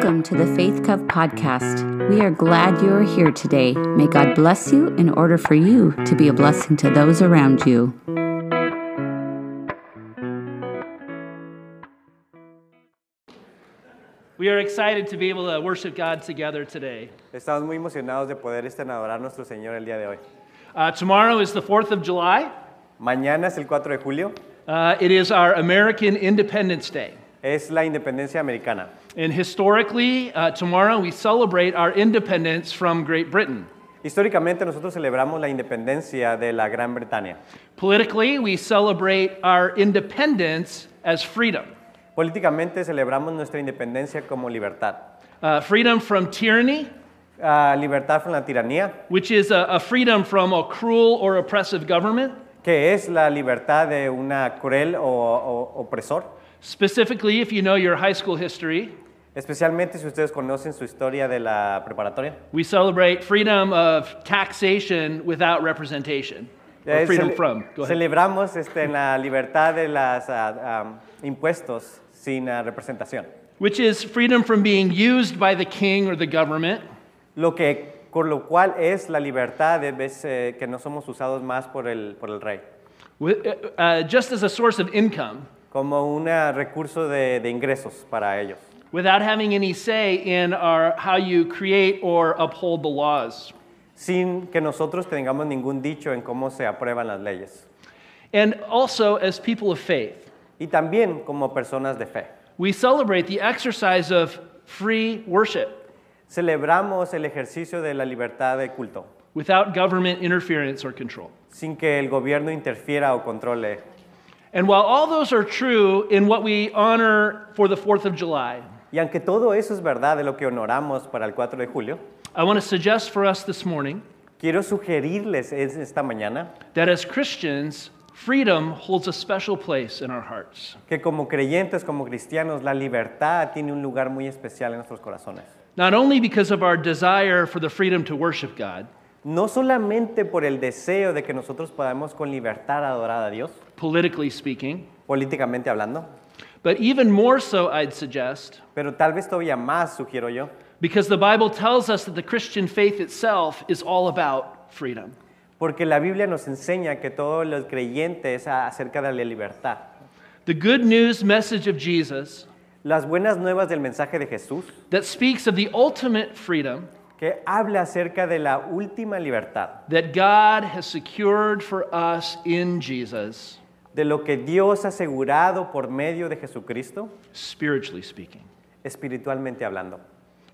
Welcome to the Faith Cove podcast. We are glad you are here today. May God bless you in order for you to be a blessing to those around you. We are excited to be able to worship God together today. Estamos muy emocionados de poder este, adorar a nuestro Señor el día de hoy. Uh, tomorrow is the 4th of July. Mañana es el 4 de julio, Uh, it is our American Independence Day. es la independencia americana. And historically, uh, tomorrow we celebrate our independence from Great Britain. Históricamente nosotros celebramos la independencia de la Gran Bretaña. Politically, we celebrate our independence as freedom Políticamente celebramos nuestra independencia como libertad. uh, freedom from tyranny, Ah, libertad from la tiranía, which is a, a freedom from a cruel or oppressive government. que es la libertad de una cruel o, o- opresor. Specifically, if you know your high school history, Especialmente si ustedes conocen su historia de la preparatoria. we celebrate freedom of taxation without representation. Or Eh, freedom from. Go ahead. Celebramos este, en la libertad de los impuestos sin ah, representación. which is freedom from being used by the king or the government, Lo que, con lo cual es la libertad de vez, eh, que no somos usados más por el, por el rey, wi- uh, uh, just as a source of income, como un ah, recurso de, de ingresos para ellos, without having any say in our, how you create or uphold the laws. sin que nosotros tengamos ningún dicho en cómo se aprueban las leyes. And also, as people of faith, Y también como personas de fe. we celebrate the exercise of free worship Celebramos el ejercicio de la libertad de culto, without government interference or control. sin que el gobierno interfiera o controle. And while all those are true in what we honor for the 4th of July, Y aunque todo eso es verdad de lo que honoramos para el 4 de julio, I want to suggest for us this morning quiero sugerirles es- esta mañana that as Christians, freedom holds a special place in our hearts. que como creyentes, como cristianos, la libertad tiene un lugar muy especial en nuestros corazones. Not only because of our desire for the freedom to worship God, No solamente por el deseo de que nosotros podamos con libertad adorar a Dios, politically speaking, políticamente hablando, but even more so, I'd suggest, pero tal vez todavía más, sugiero yo, because the Bible tells us that the Christian faith itself is all about freedom. porque la Biblia nos enseña que todo el creyente es a- acerca de la libertad. The good news message of Jesus Las buenas nuevas del mensaje de Jesús, that speaks of the ultimate freedom que habla acerca de la última libertad, that God has secured for us in Jesus, de lo que Dios ha asegurado por medio de Jesucristo, spiritually speaking. espiritualmente hablando.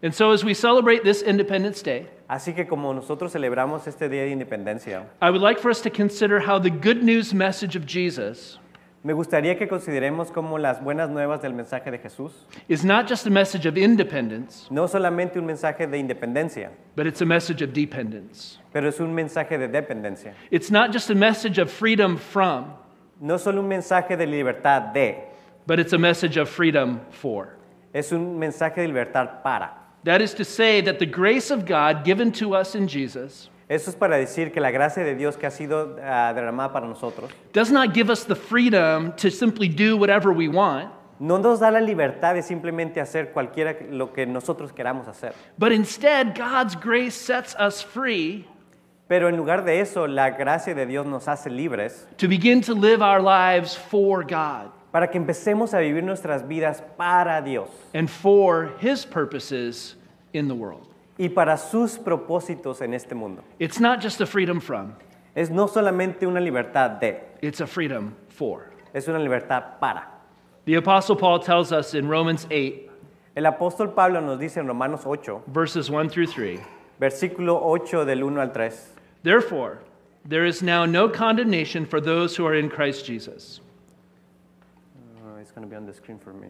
And so, as we celebrate this Independence Day, Así que como nosotros celebramos este Día de Independencia, I would like for us to consider how the good news message of Jesus me gustaría que consideremos como las buenas nuevas del mensaje de Jesús is not just a message of independence, no solamente un mensaje de independencia, but it's a message of dependence. pero es un mensaje de dependencia. It's not just a message of freedom from, No solo un mensaje de libertad de, but it's a message of freedom for. es un mensaje de libertad para. That is to say, that the grace of God given to us in Jesus Eso es para decir que la gracia de Dios que ha sido ah, derramada para nosotros does not give us the freedom to simply do whatever we want, no nos da la libertad de simplemente hacer cualquiera lo que nosotros queramos hacer. but instead, God's grace sets us free Pero en lugar de eso, la gracia de Dios nos hace libres to begin to live our lives for God para que empecemos a vivir nuestras vidas para Dios and for His purposes in the world. y para sus propósitos en este mundo. It's not just a freedom from, Es no solamente una libertad de, it's a freedom for. es una libertad para. The Apostle Paul tells us in Romans 8, El apóstol Pablo nos dice en Romanos 8, verses 1 through 3 versículo 8 del 1 al 3, Therefore, there is now no condemnation for those who are in Christ Jesus. Uh, it's going to be on the screen for me.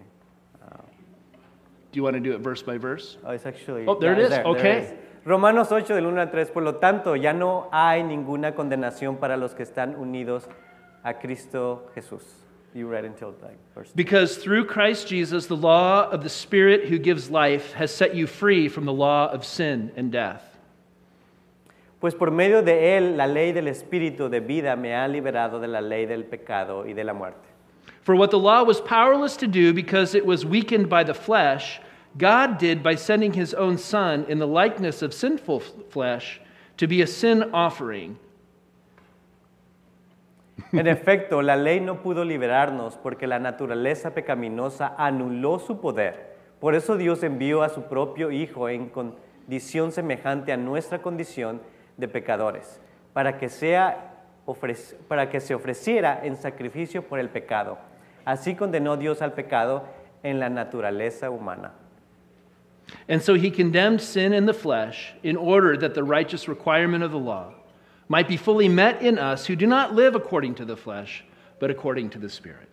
Do you want to do it verse by verse? Oh, it's actually, Oh, there yeah, is. it's Okay. it is. Romanos 8 del 1 al 3, por lo tanto, ya no hay ninguna condenación para los que están unidos a Cristo Jesús. You read until like verse Because through Christ Jesus, the law of the Spirit who gives life has set you free from the law of sin and death. Pues por medio de él, la ley del Espíritu de vida me ha liberado de la ley del pecado y de la muerte. For what the law was powerless to do because it was weakened by the flesh, God did by sending his own Son in the likeness of sinful flesh to be a sin offering. En efecto, la ley no pudo liberarnos porque la naturaleza pecaminosa anuló su poder. Por eso Dios envió a su propio Hijo en condición semejante a nuestra condición de pecadores, para que, sea para que se ofreciera en sacrificio por el pecado. Así condenó Dios al pecado en la naturaleza humana. And so he condemned sin in the flesh in order that the righteous requirement of the law might be fully met in us who do not live according to the flesh, but according to the Spirit.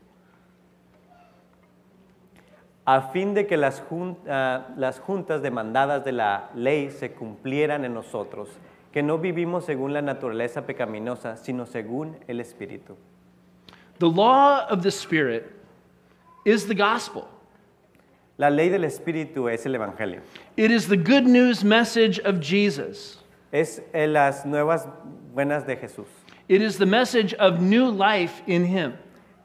a fin de que las, ah, las juntas demandadas de la ley se cumplieran en nosotros, que no vivimos según la naturaleza pecaminosa, sino según el Espíritu. The law of the Spirit is the gospel. La ley del Espíritu es el Evangelio. It is the good news message of Jesus. Es eh, las nuevas buenas de Jesús. It is the message of new life in Him.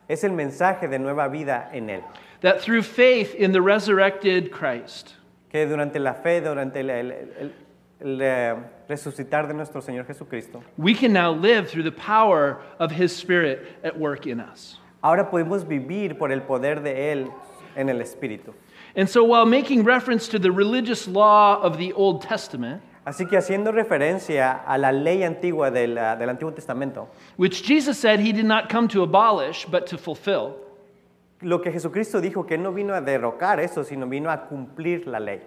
Es el mensaje de nueva vida en Él. That through faith in the resurrected Christ, Que durante la fe, durante el, el- el- el, eh, resucitar de nuestro Señor Jesucristo, we can now live through the power of His Spirit at work in us. ahora podemos vivir por el poder de Él en el Espíritu. And so, while making reference to the religious law of the Old Testament, Así que haciendo referencia a la ley antigua del, ah, del Antiguo Testamento, which Jesus said He did not come to abolish, but to fulfill, lo que Jesucristo dijo que Él no vino a derrocar eso, sino vino a cumplir la ley.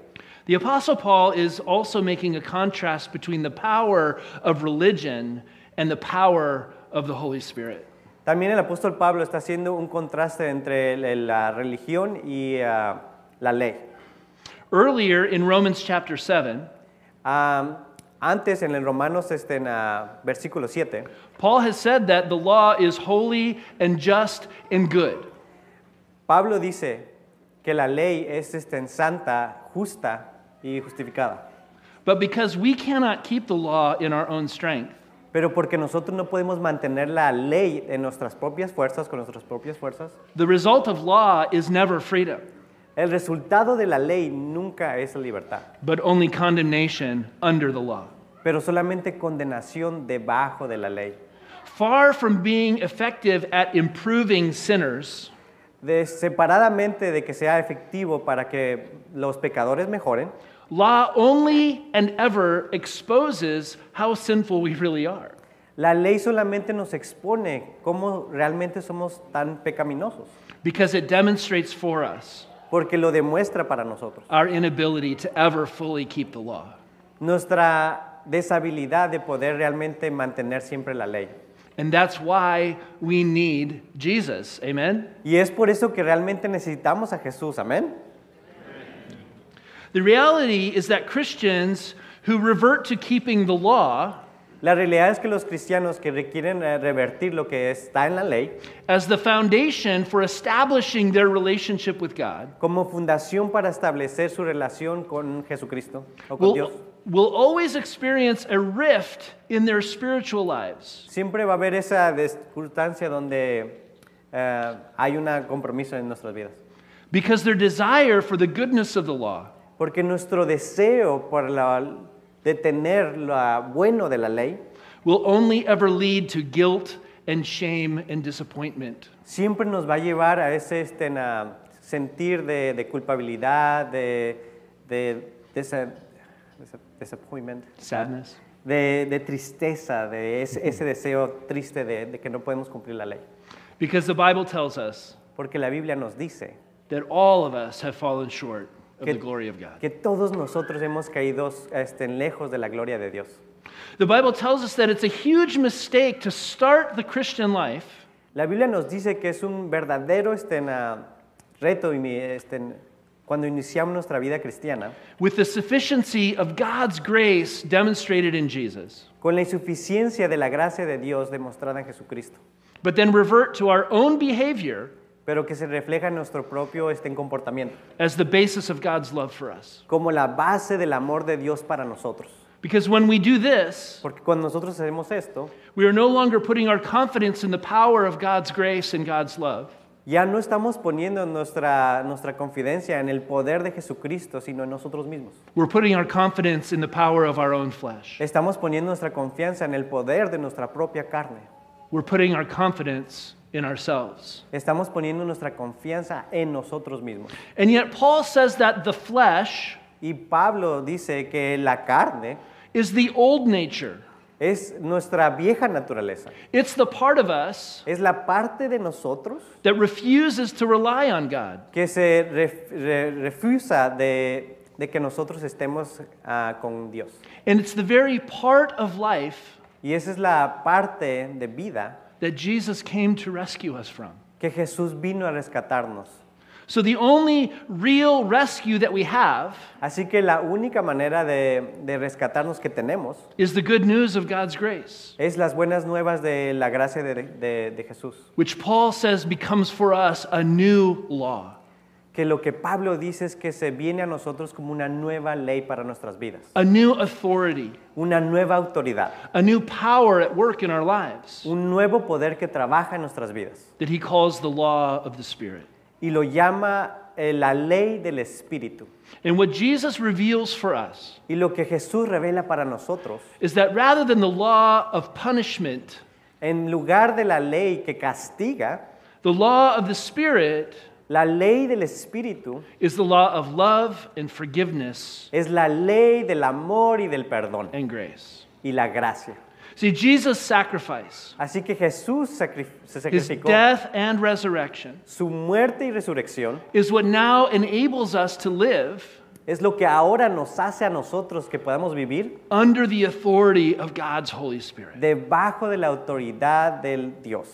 the Apostle Paul is also making a contrast between the power of religion and the power of the Holy Spirit. También el apóstol Pablo está haciendo un contraste entre la religión y ah, la ley. Earlier in Romans chapter 7, Ah, antes en el Romanos, este, en ah, versículo 7, Paul has said that the law is holy and just and good. Pablo dice que la ley es este, santa, justa y justificada. But because we cannot keep the law in our own strength, Pero porque nosotros no podemos mantener la ley en nuestras propias fuerzas, con nuestras propias fuerzas, the result of law is never freedom, el resultado de la ley nunca es libertad, but only condemnation under the law. pero solamente condenación debajo de la ley. Far from being effective at improving sinners, De- separadamente de que sea efectivo para que los pecadores mejoren, law only and ever exposes how sinful we really are. la ley solamente nos expone cómo realmente somos tan pecaminosos, Because it demonstrates for us porque lo demuestra para nosotros. our inability to ever fully keep the law. Nuestra deshabilidad de poder realmente mantener siempre la ley. And that's why we need Jesus. Amen? Y es por eso que realmente necesitamos a Jesús, amén. The reality is that Christians who revert to keeping the law La realidad es que los cristianos que requieren eh, revertir lo que está en la ley as the foundation for establishing their relationship with God como fundación para establecer su relación con Jesucristo o con Dios, will, will always experience a rift in their spiritual lives siempre va a haber esa circunstancia donde eh, hay un compromiso en nuestras vidas. because their desire for the goodness of the law Porque nuestro deseo por la, de tener lo bueno de la ley will only ever lead to guilt and shame and disappointment. siempre nos va a llevar a ese este, na- sentir de, de culpabilidad, de, de, desa- desa- disappointment, Sadness. de, de tristeza, de ese, ese deseo triste de, de que no podemos cumplir la ley. Because the Bible tells us Porque la Biblia nos dice that all of us have fallen short que, the glory of God. que todos nosotros hemos caído este, lejos de la gloria de Dios. The Bible tells us that it's a huge mistake to start the Christian life La Biblia nos dice que es un verdadero este, na- reto y mi- este, cuando iniciamos nuestra vida cristiana with the sufficiency of God's grace demonstrated in Jesus, con la insuficiencia de la gracia de Dios demostrada en Jesucristo, but then revert to our own behavior pero que se refleja en nuestro propio este, comportamiento, as the basis of God's love for us. como la base del amor de Dios para nosotros. Because when we do this, Porque cuando nosotros hacemos esto, we are no longer putting our confidence in the power of God's grace and God's love, Ya no estamos poniendo nuestra, nuestra confidencia en el poder de Jesucristo, sino en nosotros mismos. We're putting our confidence in the power of our own flesh. Estamos poniendo nuestra confianza en el poder de nuestra propia carne. We're putting our confidence in ourselves. Estamos poniendo nuestra confianza en nosotros mismos. And yet, Paul says that the flesh Y Pablo dice que la carne is the old nature. es nuestra vieja naturaleza. It's the part of us Es la parte de nosotros that refuses to rely on God. que se ref- re- refusa de, de que nosotros estemos ah, con Dios. And it's the very part of life Y esa es la parte de vida that Jesus came to rescue us from. que Jesús vino a rescatarnos. So, the only real rescue that we have Así que la única manera de, de rescatarnos que tenemos is the good news of God's grace, es las buenas nuevas de la gracia de, de- de Jesús. which Paul says becomes for us a new law. Que lo que Pablo dice es que se viene a nosotros como una nueva ley para nuestras vidas, a new authority, una nueva autoridad, a new power at work in our lives un nuevo poder que trabaja en nuestras vidas. that he calls the law of the Spirit. Y lo llama eh, la ley del Espíritu. And what Jesus reveals for us Y lo que Jesús revela para nosotros, is that rather than the law of punishment, en lugar de la ley que castiga, the law of the Spirit la ley del Espíritu is the law of love and forgiveness es la ley del amor y del perdón and grace. y la gracia. See, Jesus' sacrifice, Así que Jesús sacri- se his sacrificó. death and resurrection, Su muerte y resurrección is what now enables us to live es lo que ahora nos hace a nosotros que podamos vivir under the authority of God's Holy Spirit debajo de la autoridad del Dios.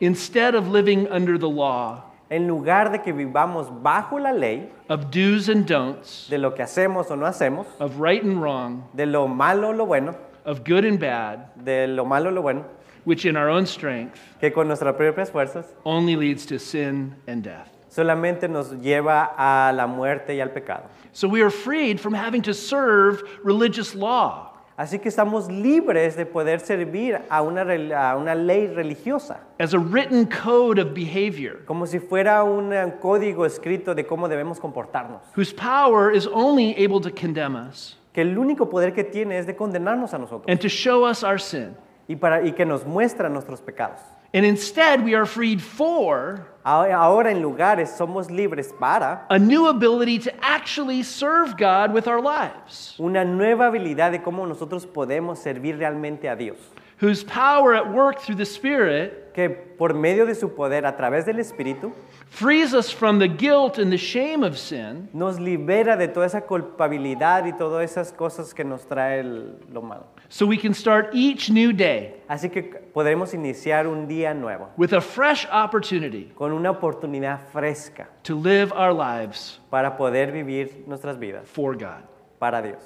instead of living under the law En lugar de que vivamos bajo la ley of do's and don'ts, de lo que hacemos o no hacemos, of right and wrong, de lo malo o lo bueno, of good and bad, de lo malo o lo bueno, which in our own strength que con nuestras propias fuerzas only leads to sin and death. solamente nos lleva a la muerte y al pecado. So we are freed from having to serve religious law. Así que estamos libres de poder servir a una, a una ley religiosa, as a written code of behavior. Como si fuera un código escrito de cómo debemos comportarnos, whose power is only able to condemn us. Que el único poder que tiene es de condenarnos a nosotros. And to show us our sin. y, para, y que nos muestra nuestros pecados. And instead, we are freed for Ahora en lugares somos libres para a new ability to actually serve God with our lives, una nueva habilidad de cómo nosotros podemos servir realmente a Dios, whose power at work through the Spirit que por medio de su poder a través del Espíritu frees us from the guilt and the shame of sin nos libera de toda esa culpabilidad y todas esas cosas que nos trae el- lo malo. so we can start each new day Así que podremos iniciar un día nuevo with a fresh opportunity con una oportunidad fresca to live our lives para poder vivir nuestras vidas for God. para Dios.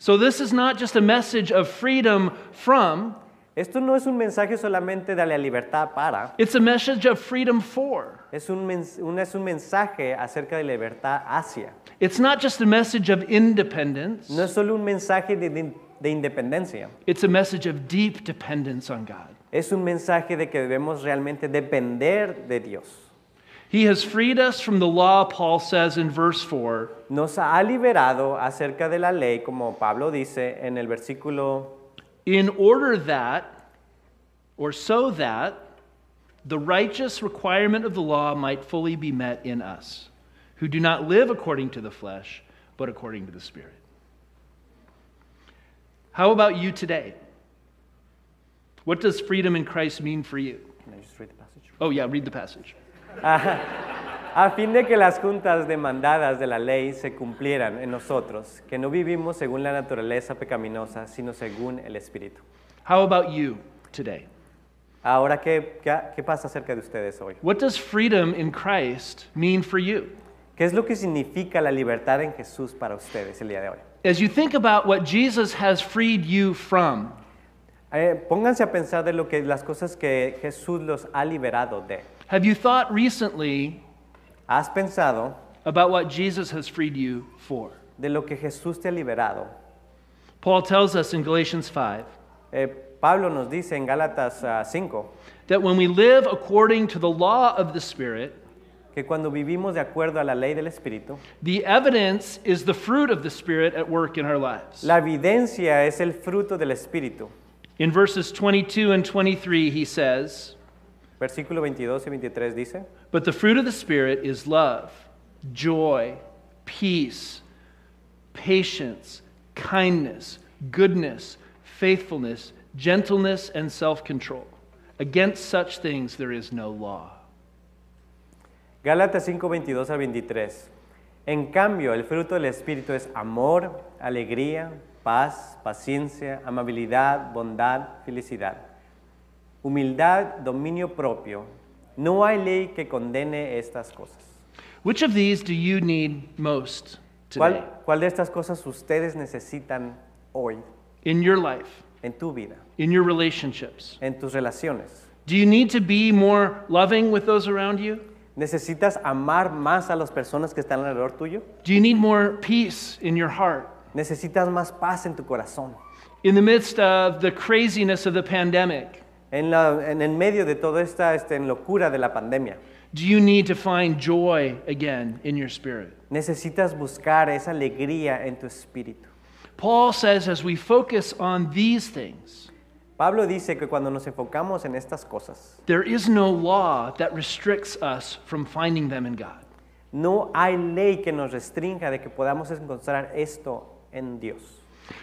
So, this is not just a message of freedom from, Esto no es un mensaje solamente de la libertad para, it's a message of freedom for. es un, un- es un mensaje acerca de libertad hacia. It's not just a message of independence, No es solo un mensaje de, de- de independencia, it's a message of deep dependence on God. es un mensaje de que debemos realmente depender de Dios. He has freed us from the law, Paul says in verse 4, Nos ha liberado acerca de la ley, como Pablo dice en el versículo in order that, or so that, the righteous requirement of the law might fully be met in us, who do not live according to the flesh, but according to the Spirit. How about you today? What does freedom in Christ mean for you? Can I just read the passage? Oh, yeah, read the passage. A fin de que las juntas demandadas de la ley se cumplieran en nosotros, que no vivimos según la naturaleza pecaminosa, sino según el Espíritu. How about you today? Ahora, ¿qué, qué, qué pasa acerca de ustedes hoy? What does freedom in Christ mean for you? ¿Qué es lo que significa la libertad en Jesús para ustedes el día de hoy? As you think about what Jesus has freed you from, Eh, pónganse a pensar de lo que las cosas que Jesús los ha liberado de. have you thought recently ¿Has pensado about what Jesus has freed you for? de lo que Jesús te ha liberado? Paul tells us in Galatians 5 Eh, Pablo nos dice en Gálatas ah, 5 that when we live according to the law of the Spirit, que cuando vivimos de acuerdo a la ley del Espíritu, the evidence is the fruit of the Spirit at work in our lives. la evidencia es el fruto del Espíritu. In verses 22 and 23, he says, Versículo 22 y 23 dice, But the fruit of the Spirit is love, joy, peace, patience, kindness, goodness, faithfulness, gentleness, and self control. Against such things there is no law. Gálatas 5, 22 al 23. En cambio, el fruto del Espíritu es amor, alegría, paz, paciencia, amabilidad, bondad, felicidad, humildad, dominio propio. No hay ley que condene estas cosas. Which of these do you need most today ¿Cuál, cuál de estas cosas ustedes necesitan hoy in your life, en tu vida, in your relationships? en tus relaciones? Do you need to be more loving with those around you? ¿Necesitas amar más a las personas que están alrededor tuyo? Do you need more peace in your heart? ¿Necesitas más paz en tu corazón? In the midst of the craziness of the pandemic, En, la, en el medio de toda esta este, locura de la pandemia, do you need to find joy again in your spirit? necesitas buscar esa alegría en tu espíritu. Paul says as we focus on these things, Pablo dice que cuando nos enfocamos en estas cosas, there is no law that restricts us from finding them in God. no hay ley que nos restrinja de que podamos encontrar esto en Dios.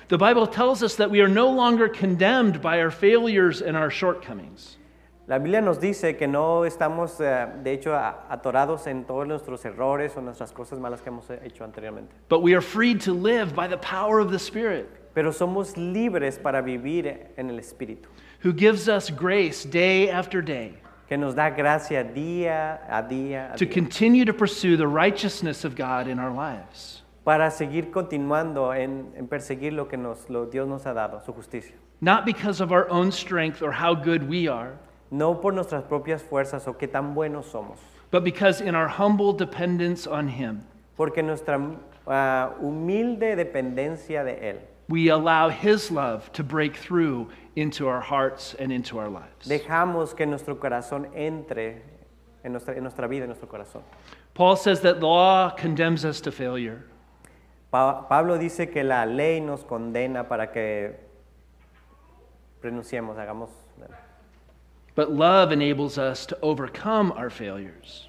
The Bible tells us that we are no longer condemned by our failures and our shortcomings. La Biblia nos dice que no estamos, eh, de hecho, a- atorados en todos nuestros errores o nuestras cosas malas que hemos hecho anteriormente. But we are freed to live by the power of the Spirit, Pero somos libres para vivir en el Espíritu, who gives us grace day after day que nos da gracia día a día, a to día, continue to pursue the righteousness of God in our lives. para seguir continuando en, en perseguir lo que nos, lo Dios nos ha dado, su justicia. Not because of our own strength or how good we are, No por nuestras propias fuerzas o qué tan buenos somos, but because in our humble dependence on Him, porque nuestra ah, humilde dependencia de Él. We allow His love to break through into our hearts and into our lives. Dejamos que nuestro corazón entre en nuestra, en nuestra vida, en nuestro corazón. Paul says that law condemns us to failure. Pa- Pablo dice que la ley nos condena para que renunciemos, hagamos. But love enables us to overcome our failures.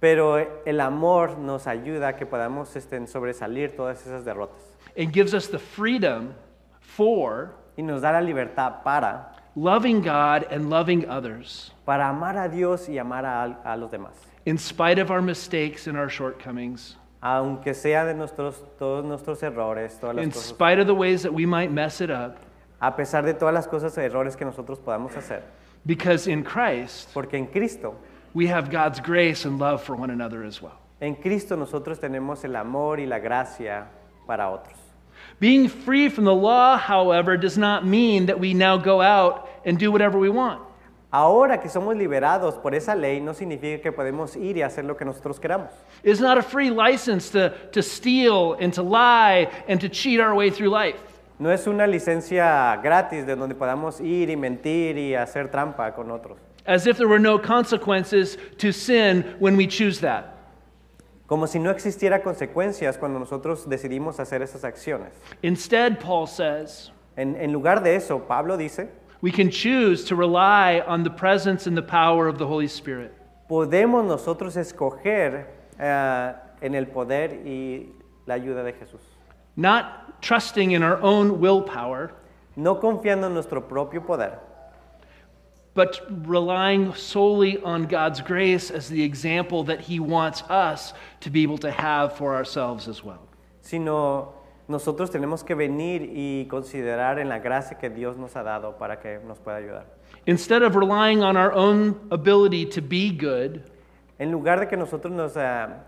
Pero el amor nos ayuda a que podamos este, sobresalir todas esas derrotas. And gives us the freedom for Y nos da la libertad para, loving God and loving others para amar a Dios y amar a, a los demás. in spite of our mistakes and our shortcomings, Aunque sea de nuestros, todos nuestros errores, todas las in cosas, spite of the ways that we might mess it up, a pesar de todas las cosas y errores que nosotros podamos hacer. because in Christ Porque en Cristo, we have God's grace and love for one another as well. en Cristo nosotros tenemos el amor y la gracia para otros. Being free from the law, however, does not mean that we now go out and do whatever we want. Ahora que somos liberados por esa ley, no significa que podemos ir y hacer lo que nosotros queramos. It's not a free license to, to steal and to lie and to cheat our way through life. No es una licencia gratis de donde podamos ir y mentir y hacer trampa con otros. as if there were no consequences to sin when we choose that. Como si no existiera consecuencias cuando nosotros decidimos hacer esas acciones. Instead, Paul says, En, en lugar de eso, Pablo dice, we can choose to rely on the presence and the power of the Holy Spirit. podemos nosotros escoger eh, en el poder y la ayuda de Jesús. Not trusting in our own willpower, No confiando en nuestro propio poder, but relying solely on God's grace as the example that He wants us to be able to have for ourselves as well. sino nosotros tenemos que venir y considerar en la gracia que Dios nos ha dado para que nos pueda ayudar. Instead of relying on our own ability to be good, En lugar de que nosotros nos ah,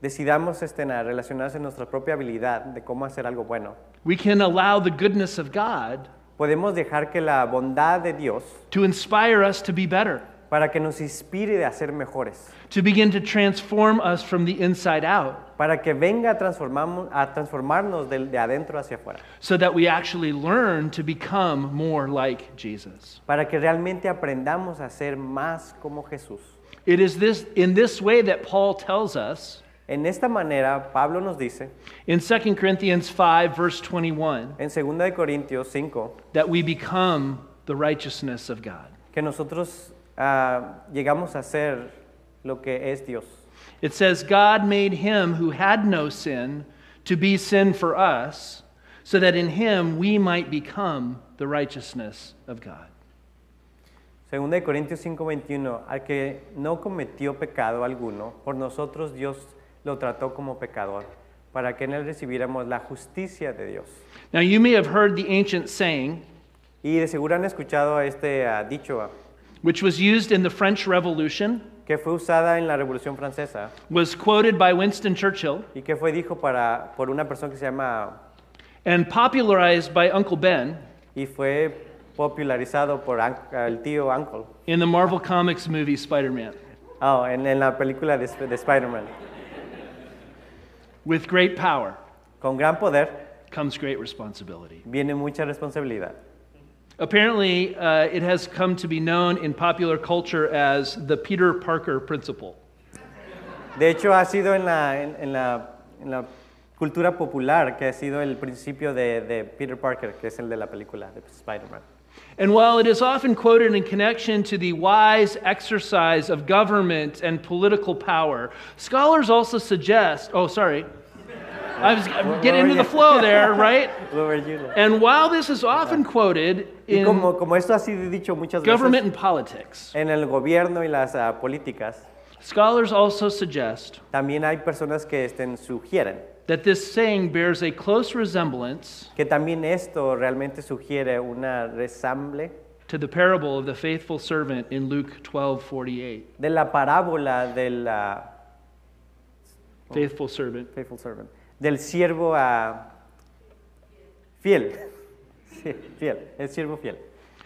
decidamos este, ah, relacionarse en nuestra propia habilidad de cómo hacer algo bueno, we can allow the goodness of God podemos dejar que la bondad de Dios to inspire us to be better. para que nos inspire de hacer mejores, to begin to transform us from the inside out para que venga a, transformamos- a transformarnos del- de, adentro hacia afuera, so that we actually learn to become more like Jesus. para que realmente aprendamos a ser más como Jesús. It is this, in this way that Paul tells us En esta manera, Pablo nos dice in 2 Corinthians 5, verse 21, en 2 de Corintios 5 that we become the righteousness of God. que nosotros ah, llegamos a ser lo que es Dios. It says, God made him who had no sin to be sin for us, so that in him we might become the righteousness of God. 2 de Corintios 5:21, al que no cometió pecado alguno, por nosotros Dios lo trató como pecador, para que en él recibiéramos la justicia de Dios. Now, you may have heard the ancient saying, Y de seguro han escuchado este ah, dicho ah, which was used in the French Revolution, que fue usada en la Revolución Francesa was quoted by Winston Churchill, y que fue dijo para, por una persona que se llama and popularized by Uncle Ben y fue popularizado por An- el tío Uncle in the Marvel Comics movie Spider Man. oh, en, en la película de, Sp- de Spider-Man. With great power Con gran poder comes great responsibility. viene mucha responsabilidad. Apparently, uh, it has come to be known in popular culture as the Peter Parker principle. De hecho, ha sido en la, en, en la, en la cultura popular que ha sido el principio de, de Peter Parker, que es el de la película de Spider-Man. And while it is often quoted in connection to the wise exercise of government and political power, scholars also suggest, oh, sorry, I was getting into the flow there, right? What were you like? And while this is often quoted in como, como esto ha sido dicho muchas government veces and politics, en el gobierno y las ah, políticas, scholars also suggest también hay personas que estén, sugieren that this saying bears a close resemblance que también esto realmente sugiere una resamble to the parable of the faithful servant in Luke 12:48. de la parábola del ah, Faithful servant. faithful servant, del siervo ah, fiel. Sí, fiel, el siervo fiel.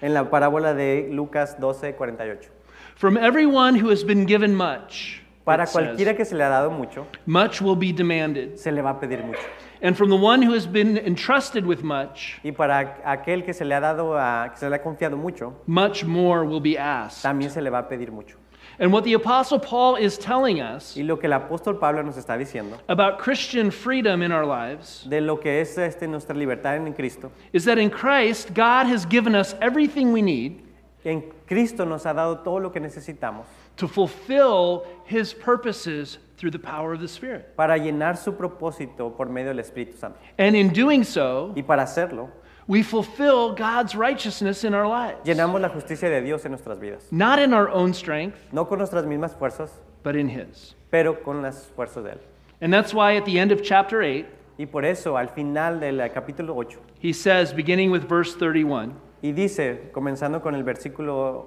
En la parábola de Lucas 12, 48. From everyone who has been given much, Para cualquiera que se le ha dado mucho, much will be demanded. se le va a pedir mucho. And from the one who has been entrusted with much, Y para aquel que se le ha dado, a- que se le ha confiado mucho, much more will be asked. también se le va a pedir mucho. And what the Apostle Paul is telling us Y lo que el apóstol Pablo nos está diciendo about Christian freedom in our lives de lo que es este, nuestra libertad en Cristo, is that in Christ, God has given us everything we need en Cristo nos ha dado todo lo que necesitamos to fulfill his purposes through the power of the Spirit. para llenar su propósito por medio del Espíritu Santo. And in doing so, Y para hacerlo, we fulfill God's righteousness in our lives. llenamos la justicia de Dios en nuestras vidas. Not in our own strength, No con nuestras mismas fuerzas, but in his. pero con las fuerzas de Él. And that's why at the end of chapter 8, Y por eso, al final del capítulo 8, he says, beginning with verse 31, y dice, comenzando con el versículo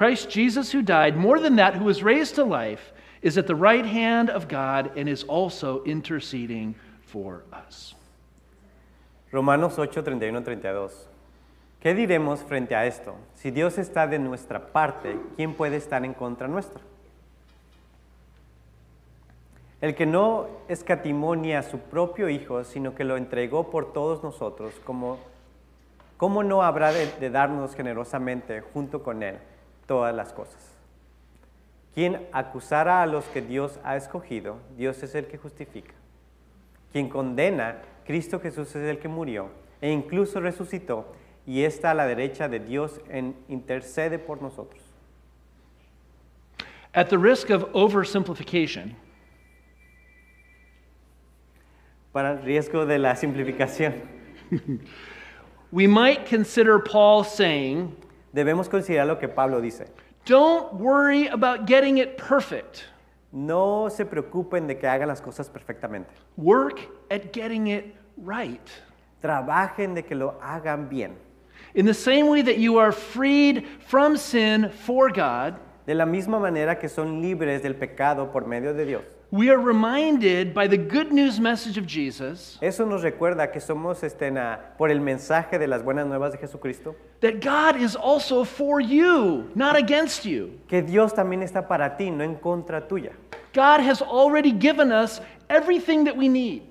Christ Jesus, who died, more than that, who was raised to life, is at the right hand of God and is also interceding for us. Romanos 8, 31, 32. ¿Qué diremos frente a esto? Si Dios está de nuestra parte, ¿quién puede estar en contra nuestra? El que no escatimó ni a su propio Hijo, sino que lo entregó por todos nosotros, ¿cómo, cómo no habrá de, de darnos generosamente junto con Él todas las cosas? Quien acusara a los que Dios ha escogido, Dios es el que justifica. Quien condena, Cristo Jesús es el que murió e incluso resucitó y está a la derecha de Dios en intercede por nosotros. At the risk of oversimplification, Para el riesgo de la simplificación, we might consider Paul saying, debemos considerar lo que Pablo dice. Don't worry about getting it perfect. No se preocupen de que hagan las cosas perfectamente. Work at getting it right. Trabajen de que lo hagan bien. In the same way that you are freed from sin for God, De la misma manera que son libres del pecado por medio de Dios. we are reminded by the good news message of Jesus Eso nos recuerda que somos este, na- por el mensaje de las buenas nuevas de Jesucristo, that God is also for you, not against you. que Dios también está para ti, no en contra tuya. God has already given us everything that we need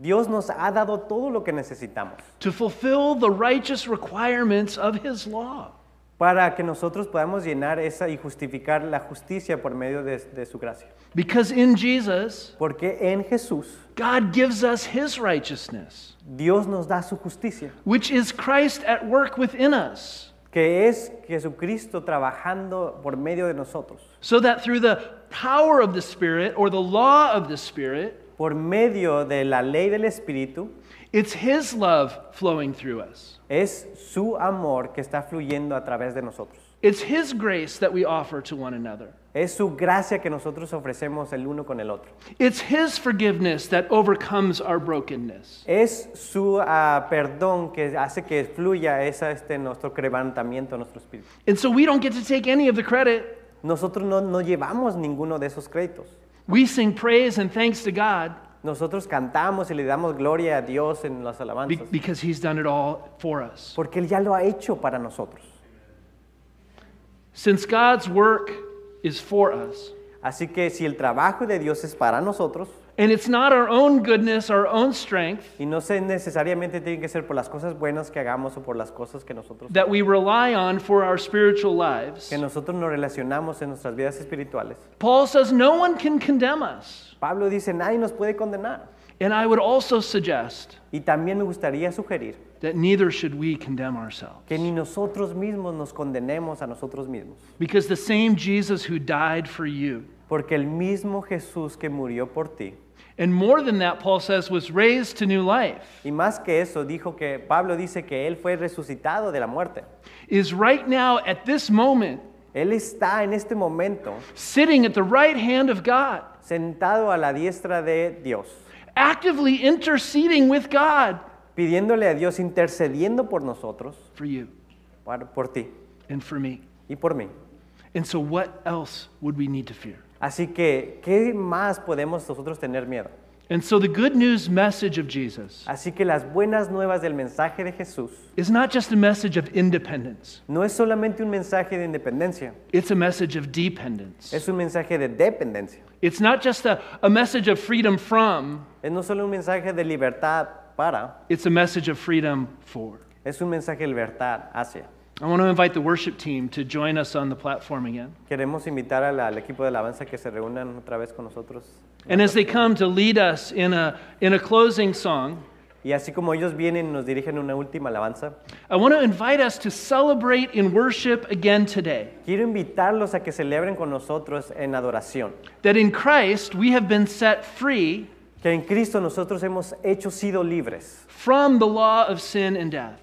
Dios nos ha dado todo lo que necesitamos to fulfill the righteous requirements of His law. Para que nosotros podamos llenar esa y justificar la justicia por medio de, de su gracia. Because in Jesus, Porque en Jesús God gives us His righteousness, Dios nos da su justicia, which is Christ at work within us, que es Jesucristo trabajando por medio de nosotros, so that through the power of the Spirit or the law of the Spirit, por medio de la ley del Espíritu, it's His love flowing through us. es su amor que está fluyendo a través de nosotros. It's His grace that we offer to one another. Es su gracia que nosotros ofrecemos el uno con el otro. It's His forgiveness that overcomes our brokenness. Es su ah, perdón que hace que fluya esa, este, nuestro quebrantamiento, nuestro espíritu. And so we don't get to take any of the credit. Nosotros no, no llevamos ninguno de esos créditos. We sing praise and thanks to God Nosotros cantamos y le damos gloria a Dios en las alabanzas. because He's done it all for us. Porque Él ya lo ha hecho para nosotros. Since God's work is for us, Así que si el trabajo de Dios es para nosotros, and it's not our own goodness, our own strength y no se necesariamente tiene que ser por las cosas buenas que hagamos o por las cosas que nosotros, that we rely on for our spiritual lives, que nosotros nos relacionamos en nuestras vidas espirituales. Paul says no one can condemn us. Pablo dice, nadie nos puede condenar. And I would also suggest Y también me gustaría sugerir that neither should we condemn ourselves. que ni nosotros mismos nos condenemos a nosotros mismos. Because the same Jesus who died for you, Porque el mismo Jesús que murió por ti, and more than that, Paul says, was raised to new life, y más que eso, dijo que Pablo dice que Él fue resucitado de la muerte. is right now at this moment Él está en este momento sitting at the right hand of God, sentado a la diestra de Dios, actively interceding with God pidiéndole a Dios, intercediendo por nosotros, for you por, por ti and for me. y por mí. And so, what else would we need to fear? Así que, ¿qué más podemos nosotros tener miedo? And so, the good news message of Jesus Así que las buenas nuevas del mensaje de Jesús is not just a message of independence, no es solamente un mensaje de independencia, it's a message of dependence. es un mensaje de dependencia. It's not just a, a message of freedom from, Es no solo un mensaje de libertad para, it's a message of freedom for. es un mensaje de libertad hacia. I want to invite the worship team to join us on the platform again. Queremos invitar al, al equipo de alabanza que se reúnan otra vez con nosotros. And as they come to lead us in a, in a closing song, Y así como ellos vienen y nos dirigen una última alabanza, I want to invite us to celebrate in worship again today. quiero invitarlos a que celebren con nosotros en adoración. That in Christ we have been set free Que en Cristo nosotros hemos hecho sido libres. from the law of sin and death.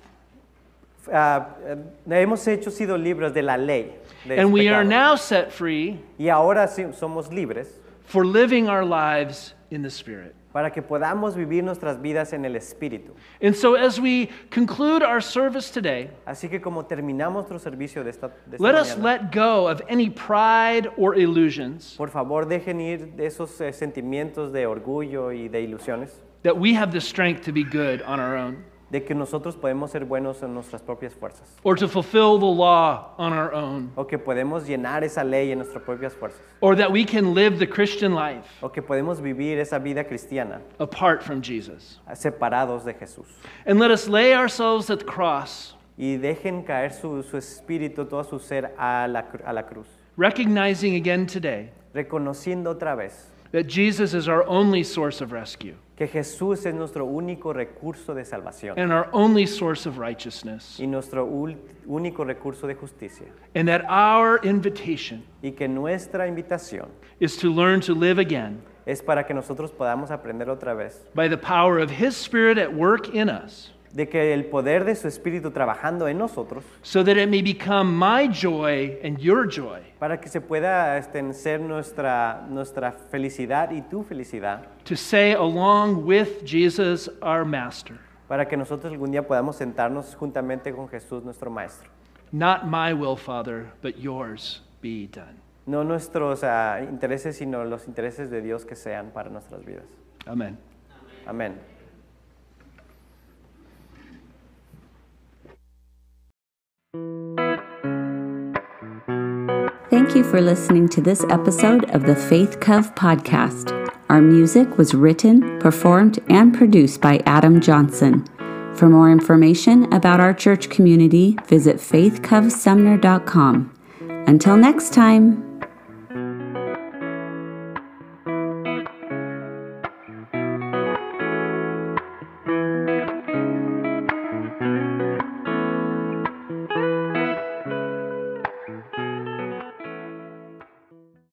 Ah, eh, hemos hecho sido libres de la ley. del And we are now set free Y ahora sí somos libres for living our lives in the Spirit. para que podamos vivir nuestras vidas en el Espíritu. And so as we conclude our service today, Así que como terminamos nuestro servicio de esta, de esta let us let go of any pride or illusions por favor dejen ir de esos eh, sentimientos de orgullo y de ilusiones, that we have the strength to be good on our own de que nosotros podemos ser buenos en nuestras propias fuerzas, or to fulfill the law on our own. O que podemos llenar esa ley en nuestras propias fuerzas, or that we can live the Christian life o que podemos vivir esa vida cristiana apart from Jesus. separados de Jesús. And let us lay ourselves at the cross, Y dejen caer su, su espíritu, todo su ser a la, a la cruz, recognizing again today reconociendo otra vez that Jesus is our only source of rescue que Jesús es nuestro único recurso de salvación and our only source of righteousness, y nuestro ul- único recurso de justicia. and that our invitation Y que nuestra invitación is to learn to live again es para que nosotros podamos aprender otra vez by the power of His Spirit at work in us, de que el poder de su espíritu trabajando en nosotros so that it may become my joy and your joy para que se pueda este, ser nuestra, nuestra felicidad y tu felicidad, to say, along with Jesus, our Master, para que nosotros algún día podamos sentarnos juntamente con Jesús nuestro Maestro. Not my will, Father, but yours be done. No nuestros ah, intereses, sino los intereses de Dios que sean para nuestras vidas. Amen. Amén. Thank you for listening to this episode of the Faith Cove podcast. Our music was written, performed, and produced by Adam Johnson. For more information about our church community, visit faithcovesumner.com. Until next time.